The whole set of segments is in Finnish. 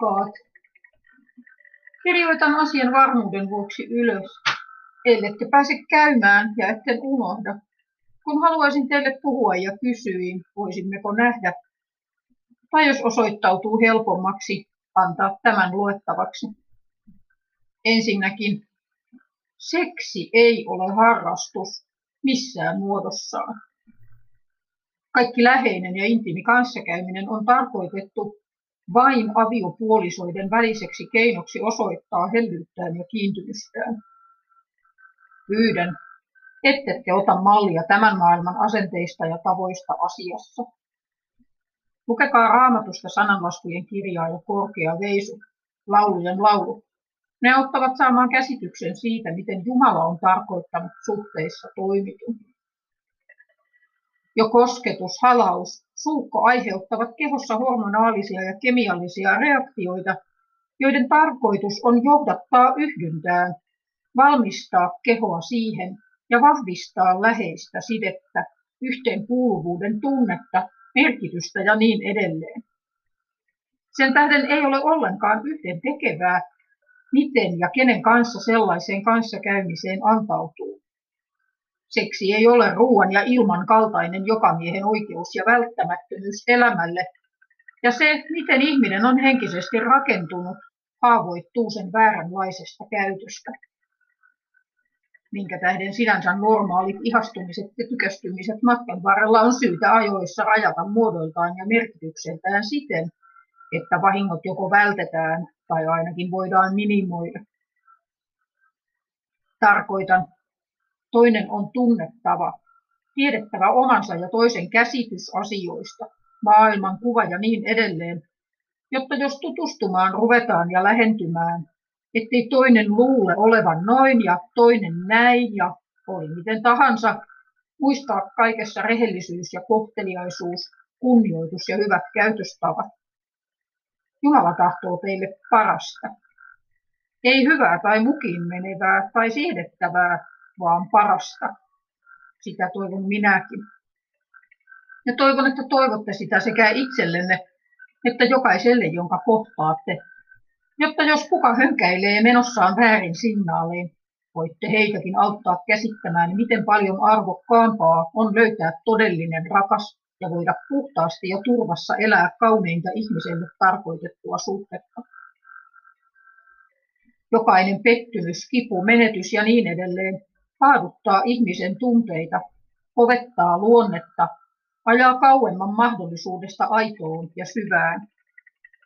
Rakkaat, kirjoitan asian varmuuden vuoksi ylös, ellette pääse käymään ja etten unohda. Kun haluaisin teille puhua ja kysyin, voisimmeko nähdä, tai jos osoittautuu helpommaksi, antaa tämän luettavaksi. Ensinnäkin, seksi ei ole harrastus missään muodossaan. Kaikki läheinen ja intiimi kanssakäyminen on tarkoitettu vain aviopuolisoiden väliseksi keinoksi osoittaa hellyyttään ja kiintymystään. Pyydän, ettette ota mallia tämän maailman asenteista ja tavoista asiassa. Lukekaa raamatusta sananlaskujen kirjaa ja korkea veisu, laulujen laulu. Ne auttavat saamaan käsityksen siitä, miten Jumala on tarkoittanut suhteissa toimitun. Jo kosketus, halaus, suukko aiheuttavat kehossa hormonaalisia ja kemiallisia reaktioita, joiden tarkoitus on johdattaa yhdyntään, valmistaa kehoa siihen ja vahvistaa läheistä sidettä, yhteenkuuluvuuden tunnetta, merkitystä ja niin edelleen. Sen tähden ei ole ollenkaan yhden tekevää, miten ja kenen kanssa sellaiseen kanssakäymiseen antautuu. Seksi ei ole ruoan ja ilman kaltainen jokamiehen oikeus ja välttämättömyys elämälle, ja se, miten ihminen on henkisesti rakentunut, haavoittuu sen vääränlaisesta käytöstä. Minkä tähden sinänsä normaalit ihastumiset ja tykästymiset matkan varrella on syytä ajoissa rajata muodoltaan ja merkitykseltään siten, että vahingot joko vältetään tai ainakin voidaan minimoida. Tarkoitan, toinen on tunnettava, tiedettävä omansa ja toisen käsitys asioista, maailman kuva ja niin edelleen, jotta jos tutustumaan ruvetaan ja lähentymään, ettei toinen luule olevan noin ja toinen näin ja oli miten tahansa, muistaa kaikessa rehellisyys ja kohteliaisuus, kunnioitus ja hyvät käytöstavat. Jumala tahtoo teille parasta. Ei hyvää tai mukiin menevää tai siedettävää, vaan parasta. Sitä toivon minäkin. Ja toivon, että toivotte sitä sekä itsellenne että jokaiselle, jonka kohtaatte, jotta jos kuka hönkäilee menossaan väärin signaaliin, voitte heitäkin auttaa käsittämään, miten paljon arvokkaampaa on löytää todellinen rakas ja voida puhtaasti ja turvassa elää kauneinta ihmiselle tarkoitettua suhdetta. Jokainen pettymys, kipu, menetys ja niin edelleen paaduttaa ihmisen tunteita, kovettaa luonnetta, ajaa kauemman mahdollisuudesta aitoon ja syvään.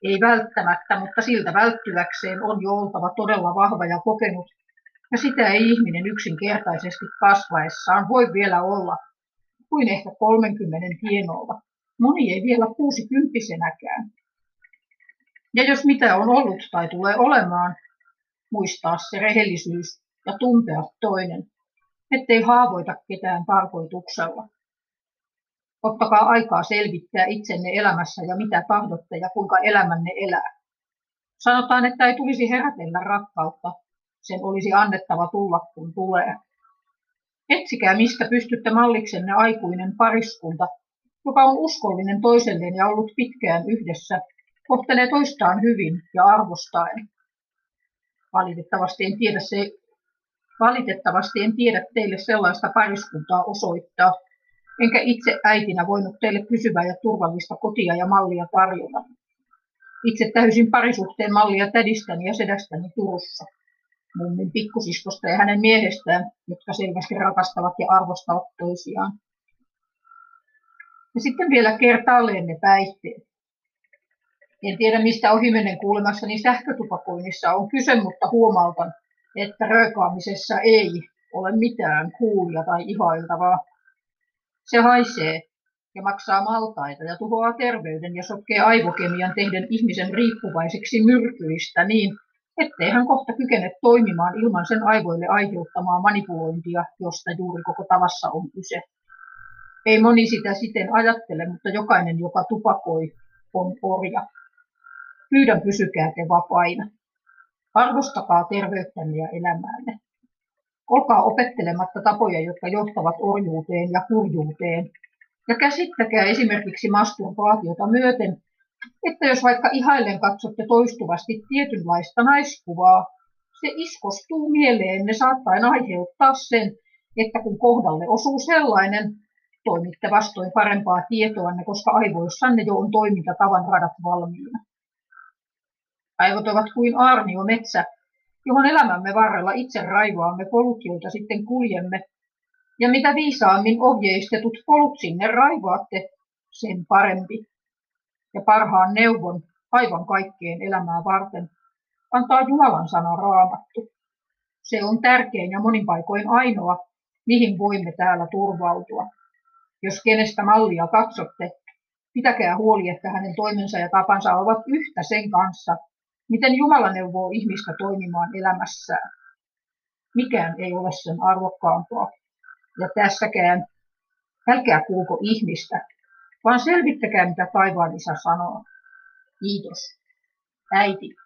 Ei välttämättä, mutta siltä välttyväkseen on jo oltava todella vahva ja kokenut, ja sitä ei ihminen yksinkertaisesti kasvaessaan voi vielä olla, kuin ehkä 30 tienoilla. Moni ei vielä kuusikymppisenäkään. Ja jos mitä on ollut tai tulee olemaan, muistaa se rehellisyys ja tuntea toinen, ettei haavoita ketään tarkoituksella. Ottakaa aikaa selvittää itsenne elämässä ja mitä tahdotte ja kuinka elämänne elää. Sanotaan, että ei tulisi herätellä rakkautta, sen olisi annettava tulla kun tulee. Etsikää, mistä pystytte malliksenne aikuinen pariskunta, joka on uskollinen toiselleen ja ollut pitkään yhdessä, kohtelee toistaan hyvin ja arvostaen. Valitettavasti en tiedä, se, valitettavasti en tiedä teille sellaista pariskuntaa osoittaa, enkä itse äitinä voinut teille pysyvää ja turvallista kotia ja mallia tarjota. Itse täysin parisuhteen mallia tädistäni ja sedästäni Turussa mummin pikkusiskosta ja hänen miehestään, jotka selvästi rakastavat ja arvostavat toisiaan. Ja sitten vielä kertaalleen ne päihteet. En tiedä, mistä ohimennen kuulemassani sähkötupakoinnissa on kyse, mutta huomautan, että röökaamisessa ei ole mitään kuulia tai ihailtavaa. Se haisee ja maksaa maltaita ja tuhoaa terveyden ja sotkee aivokemian tehden ihmisen riippuvaiseksi myrkyistä niin, ettei hän kohta kykene toimimaan ilman sen aivoille aiheuttamaa manipulointia, josta juuri koko tavassa on kyse. Ei moni sitä siten ajattele, mutta jokainen, joka tupakoi, on orja. Pyydän pysykää te vapaina. Arvostakaa terveyttänne ja elämäänne. Olkaa opettelematta tapoja, jotka johtavat orjuuteen ja kurjuuteen. Ja käsittäkää esimerkiksi masturbaatiota myöten että jos vaikka ihaillen katsotte toistuvasti tietynlaista naiskuvaa, se iskostuu mieleenne saattaen aiheuttaa sen, että kun kohdalle osuu sellainen, toimitte vastoin parempaa tietoanne, koska aivoissanne jo on toimintatavan radat valmiina. Aivot ovat kuin aarnio metsä, johon elämämme varrella itse raivoamme polut, joita sitten kuljemme. Ja mitä viisaammin ohjeistetut polut sinne raivoatte, sen parempi. Ja parhaan neuvon aivan kaikkeen elämää varten antaa Jumalan sana raamattu. Se on tärkein ja monin paikoin ainoa, mihin voimme täällä turvautua. Jos kenestä mallia katsotte, pitäkää huoli, että hänen toimensa ja tapansa ovat yhtä sen kanssa, miten Jumala neuvoo ihmistä toimimaan elämässään. Mikään ei ole sen arvokkaampaa. Ja tässäkään, älkää kuulko ihmistä, vaan selvittäkää mitä taivaan isä sanoo. Kiitos. Äiti.